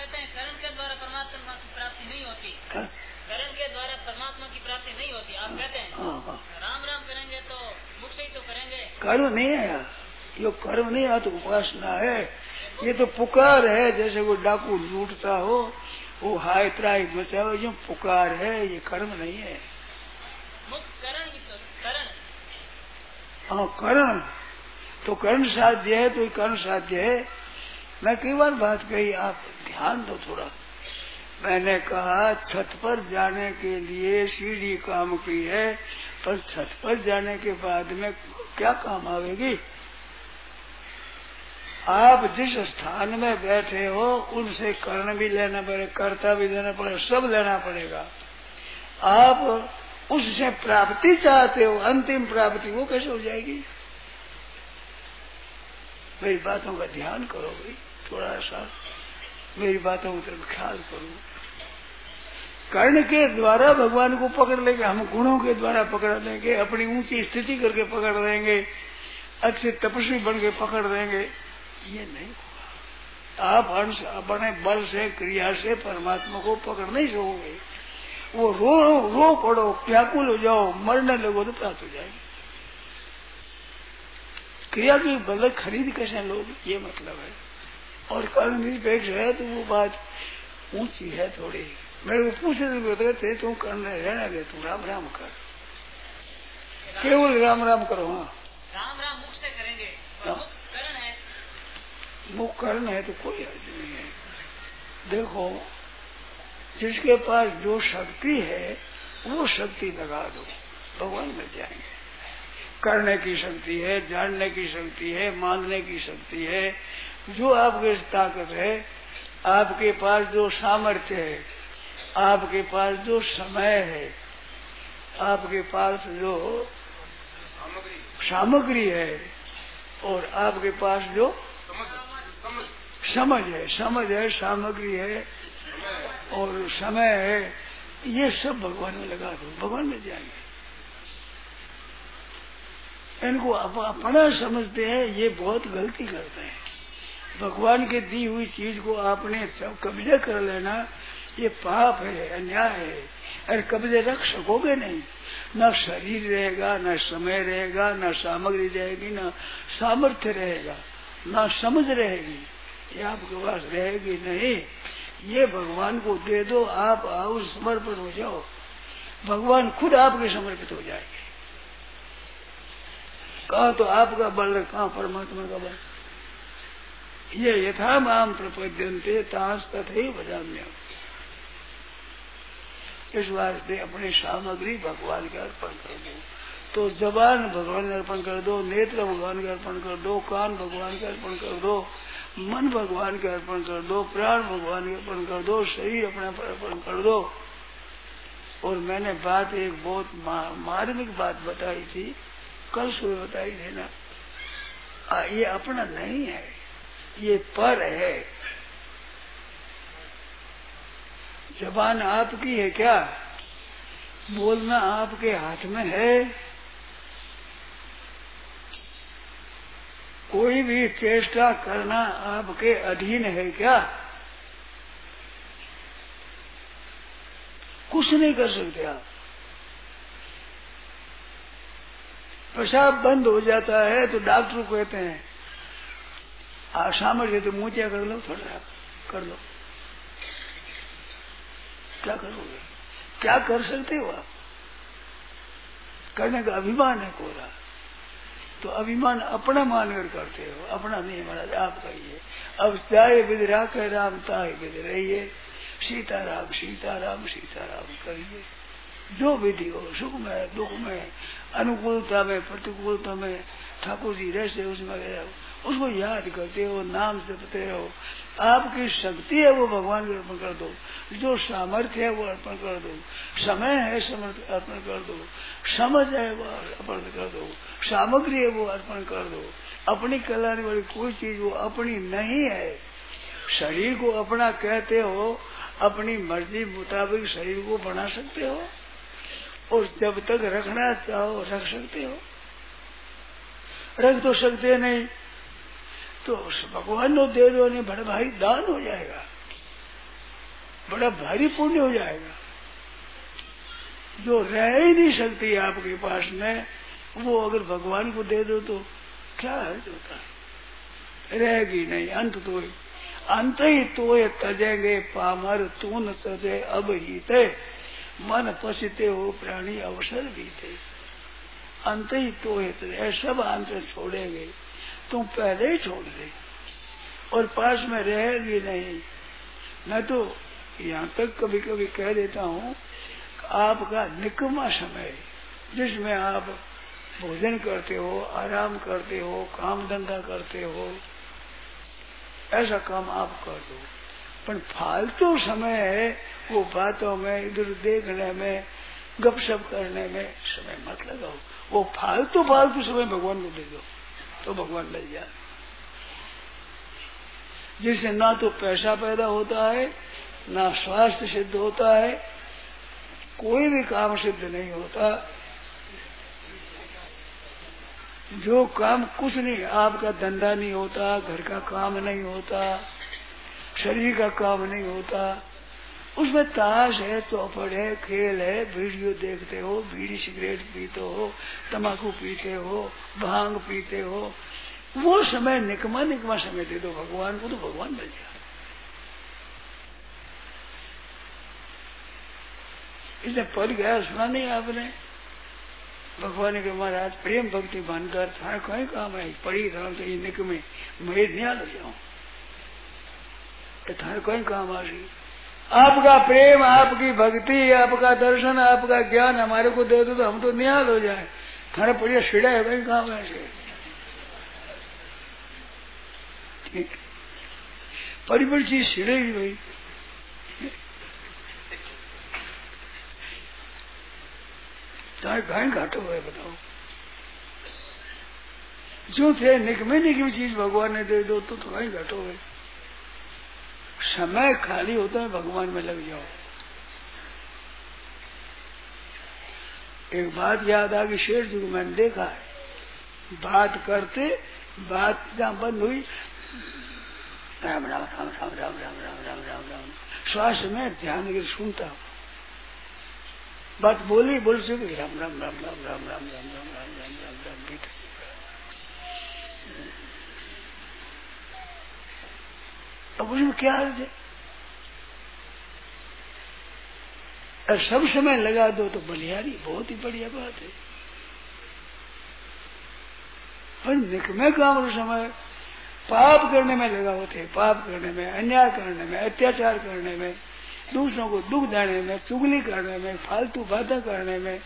कहते हैं करण के द्वारा परमात्मा की प्राप्ति नहीं होती। हाँ? करण के द्वारा परमात्मा की प्राप्ति नहीं होती आप कहते हैं। हाँ हाँ। राम राम करेंगे तो मुख से ही तो करेंगे। कर्म नहीं है ये कर्म नहीं है तो उपासना है। ये तो पुकार है जैसे वो डाकू लूटता हो वो हाय त्राय मचाओ ये पुकार है ये कर्म नहीं है। तो करण। हाँ कर्ण। तो कर्ण साध्य है तो कर्ण साध्य है। मैं कई बार बात कही, आप ध्यान दो थोड़ा। मैंने कहा, छत पर जाने के लिए सीढ़ी काम की है, पर छत पर जाने के बाद में क्या काम आवेगी? आप जिस स्थान में बैठे हो, उनसे कर्ण भी लेना पड़ेगा कर्ता भी लेना पड़ेगा सब लेना पड़ेगा। आप उससे प्राप्ति चाहते हो, अंतिम प्राप्ति, वो कैसे हो जाएगी? मेरी बातों का ध्यान करो भाई। थोड़ा सा मेरी बातों की तरफ़ ख्याल करो। कर्ण के द्वारा भगवान को पकड़ लेंगे, हम गुणों के द्वारा पकड़ लेंगे, अपनी ऊँची स्थिति करके पकड़ लेंगे, अच्छे तपस्वी बन के पकड़ लेंगे। ये नहीं आप अंश, अपने बल से, क्रिया से परमात्मा को पकड़ नहीं सकोगे। वो रो रो पड़ो, व्याकुल हो जाओ, मरने लगो तो प्राप्त हो जाएगी। क्रिया की बदल खरीद कैसे लोग? ये मतलब है। और कर्म निरपेक्ष है तो वो बात ऊँची है थोड़ी। मेरे को पूछे तो कहते तू करने रहने दे तू राम राम कर। केवल राम राम करो हाँ। राम राम मुख से करेंगे हाँ। मुख करण है तो कोई अर्थ नहीं है। देखो जिसके पास जो शक्ति है वो शक्ति लगा दो। भगवान मिल जाएँगे। करने की शक्ति है जानने की शक्ति है मानने की शक्ति है जो आपके ताकत है, आपके पास जो सामर्थ्य है, आपके पास जो समय है, आपके पास जो सामग्री है, और आपके पास जो समझ है समझ है, सामग्री है, और समय है, ये सब भगवान में लगा दो भगवान में जाएँगे। इनको अपना समझते हैं, ये बहुत गलती करते हैं। भगवान के दी हुई चीज़ को आपने सब कब्जे कर लेना, ये पाप है, अन्याय है। अरे कब्जे रख सकोगे नहीं। न शरीर रहेगा, न समय रहेगा, न सामग्री रहेगी, न सामर्थ्य रहेगा, न समझ रहेगी ये आपके पास रहेगी नहीं। ये भगवान को दे दो, आप आओ समर्पण हो जाओ। भगवान खुद आपके समर्पित हो जाएँगे। कहा तो आपका बल, कहा परमात्मा का बल? ये यथा माम प्रपद्यंते तांस तथे बजाम्य इस वास्ते अपनी सामग्री भगवान के अर्पण कर दो। तो जबान भगवान के अर्पण कर दो, नेत्र भगवान के अर्पण कर दो, कान भगवान के अर्पण कर दो, मन भगवान के अर्पण कर दो, प्राण भगवान के अर्पण कर दो, शरीर अपने पर अर्पण कर दो। और मैंने बात एक बहुत मार्मिक बात बताई थी, कल सुबह बताई थी ना। ये अपना नहीं है। ये पर है। जबान आपकी है क्या? बोलना आपके हाथ में है। कोई भी चेष्टा करना आपके अधीन है क्या? कुछ नहीं कर सकते आप। पेशाब बंद हो जाता है तो डॉक्टर कहते हैं आप सामर्थ्य तो मुँह कर लो, थोड़ा कर लो। क्या करोगे? क्या कर सकते हो आप? करने का अभिमान है कोरा। तो अभिमान अपना मानकर करते हो, अपना नहीं महाराज आपका ही है अब चाहे विध राखे राम ताहे विध रहिए। सीताराम सीताराम सीताराम करिए जो विधि हो, सुख में, दुख में, अनुकूलता में, प्रतिकूलता में, ठाकुर जी रहते उसमें उसको याद करते हो, नाम जपते हो। आपकी शक्ति है, वो भगवान को अर्पण कर दो। जो सामर्थ्य है, वो अर्पण कर दो। समय है समर्थ अर्पण कर दो। समझ है, वो अर्पण कर दो। सामग्री है, वो अर्पण कर दो। अपनी कलाने वाली कोई चीज़ वो अपनी नहीं है। शरीर को अपना कहते हो, अपनी मर्ज़ी मुताबिक शरीर को बना सकते हो। और जब तक रखना चाहो, रख सकते हो। रख तो सकते नहीं। तो भगवान नो दे दो नहीं बड़े भाई दान हो जाएगा। बड़ा भारी पुण्य हो जाएगा। जो रह ही नहीं सकती आपके पास में, वो अगर भगवान को दे दो तो क्या हर्ज होता है? रहेगी नहीं, अंत तो अंत ही तो तजेंगे पामर तू न तजे अब ही ते मन पसीते हो, प्राणी अवसर भी थे अंत ही तो है सब अंत छोड़ेंगे। तुम पहले ही छोड़ दे और पास में रहेगी नहीं। मैं तो यहाँ तक कभी कभी कह देता हूँ, आपका निकमा समय जिसमें आप भोजन करते हो, आराम करते हो, काम धंधा करते हो, ऐसा काम आप कर दो। पर फालतू समय है, वो बातों में, इधर देखने में, गपशप करने में, समय मत लगाओ। वो फालतू फालतू समय भगवान को दे दो। तो भगवान मिल जाए जिससे ना तो पैसा पैदा होता है, ना स्वास्थ्य सिद्ध होता है, कोई भी काम सिद्ध नहीं होता। जो काम कुछ नहीं, आपका धंधा नहीं होता, घर का काम नहीं होता, शरीर का काम नहीं होता। उसमें ताश है चौपड़ है, खेल है, वीडियो देखते हो बीड़ी सिगरेट पीते हो तम्बाकू पीते हो, भाँग पीते हो, वो समय निकमा निकमा समय दे दो भगवान को तो भगवान मिल जाए। इसने पढ़ गया, सुना नहीं आपने? भगवान के महाराज, प्रेम भक्ति बनकर था, कहीं काम है पढ़ी था तो ये निकमे, मैं न्याल हो। जाऊँ थारे कहीं काम आ रही। आपका प्रेम, आपकी भक्ति, आपका दर्शन, आपका ज्ञान हमारे को दे दो तो हम तो निहाल हो जाए। थारे पढ़िया छिड़ा है कहीं काम ऐसे बड़ी बड़ी चीज़ छिड़ेगी भाई। चाहे गाय घाटो है, बताओ। जो थे निकमे निकमी चीज़ भगवान ने दे दो तो गाय घाटो है। समय खाली होता है भगवान में लग जाओ एक बात याद आ गई शेर जी को मैंने देखा है बात करते बात जहाँ बंद हुई राम राम राम राम राम राम राम राम राम राम श्वास में ध्यान के सुनता हूँ बात बोली बोल से राम राम राम राम राम राम राम राम राम राम राम राम बीत अब उसमें क्या अर्थ है सब समय लगा दो तो बलियारी बहुत ही बढ़िया बात है। पर निकमे काम समय पाप करने में लगा होते हैं, पाप करने में, अन्याय करने में, अत्याचार करने में, दूसरों को दुख देने में, चुगली करने में, फालतू बातें करने में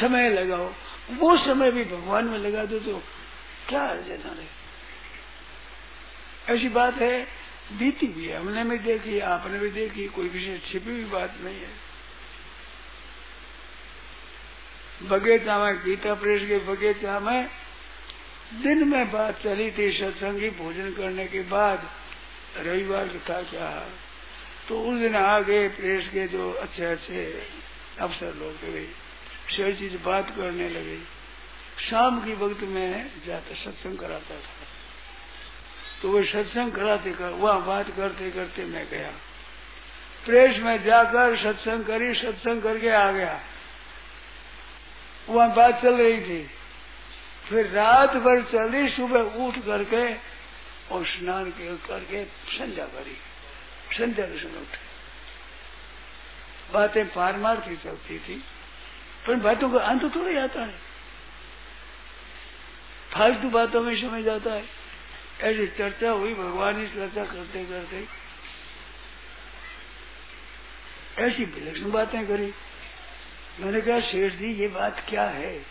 समय लगाओ, वो समय भी भगवान में लगा दो तो क्या अर्थ है। ऐसी बात है बीती भी है। हमने भी देखी, आपने भी देखी, कोई विशेष छिपी हुई बात नहीं है। बगीचा में गीता प्रेस के बगीचा में दिन में बात चली थी, सत्संगी भोजन करने के बाद, रविवार था क्या? तो उस दिन आ गए प्रेस के जो अच्छे अच्छे अफसर लोग सही चीज़ बात करने लगे। शाम की वक्त में जाकर सत्संग कराता था। तो वो सत्संग कराते कर, वहाँ बात करते करते मैं गया। प्रेस में जाकर सत्संग करी, सत्संग करके आ गया। वहाँ बात चल रही थी। फिर रात भर चली, सुबह उठ करके और स्नान करके संध्या करी। संध्या के समय उठे। बातें पारमार्थी चलती थी, पर बातों का अंत थोड़ा जाता है। फालतू बातों में समय जाता है। ऐसी चर्चा हुई, भगवान की चर्चा करते करते ऐसी विलक्षण बातें करी। मैंने कहा शेष जी, ये बात क्या है?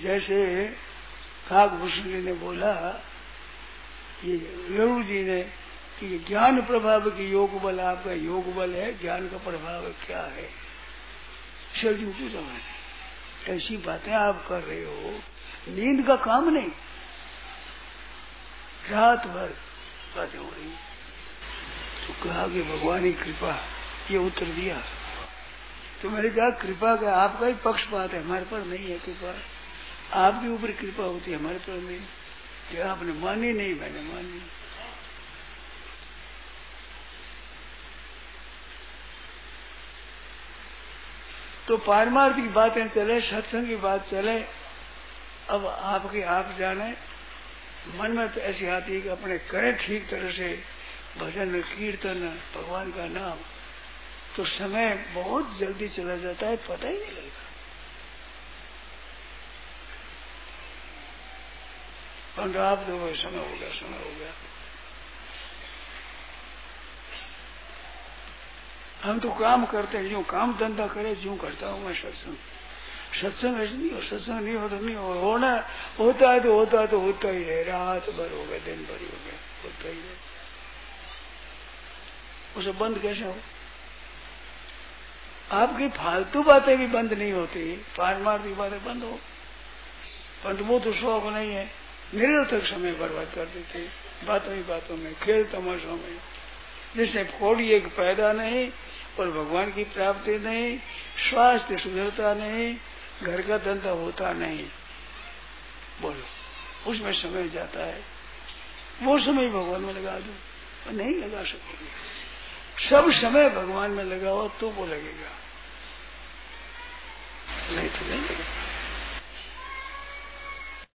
जैसे काकभूषण जी ने बोला, ये गरुड़ जी ने कि ज्ञान प्रभाव की योग बल आपका योग बल है, ज्ञान का प्रभाव क्या है? शेर जी पूछा मैंने ऐसी बातें आप कर रहे हो। नींद का काम नहीं। रात भर बातें हो रही। तो कहा कि भगवान की कृपा, ये उत्तर दिया। तो मैंने कहा, कृपा का आपका ही पक्षपात है, हमारे पर नहीं है कृपा। आपके ऊपर कृपा होती है, हमारे पर नहीं। क्या आपने मानी नहीं, मैंने मानी। तो पारमार्थिक बातें चले, सत्संग की बात चले, अब आपके आप जाने। मन में तो ऐसी आती है कि अपने करें ठीक तरह से, भजन कीर्तन, भगवान का नाम तो समय बहुत जल्दी चला जाता है, पता ही नहीं लगता। परंतु आप देखो समय हो गया, समय हो गया। हम तो काम करते हैं, जो काम धंधा करे, जो करता हूँ मैं सत्संग। सत्संग ऐसे नहीं हो सत्संग नहीं हो तो नहीं हो होना होता है तो होता है तो होता ही रहे रात भर हो गया दिन भर हो गया होता ही रहे उसे बंद कैसे हो आपकी फालतू बातें भी बंद नहीं होती पारमार्थिक बातें बंद हो परंतु वो तो शौक नहीं है निरर्थक समय बर्बाद कर देते बातों ही बातों में खेल तमाशों में जिसने फोड़ी एक पैदा नहीं और भगवान की प्राप्ति नहीं स्वास्थ्य सुधरता नहीं घर का धंधा होता नहीं। बोलो, उसमें समय जाता है। वो समय भगवान में लगा दो नहीं लगा सकोगे। सब समय भगवान में लगाओ तो वो लगेगा। नहीं तो नहीं लगेगा।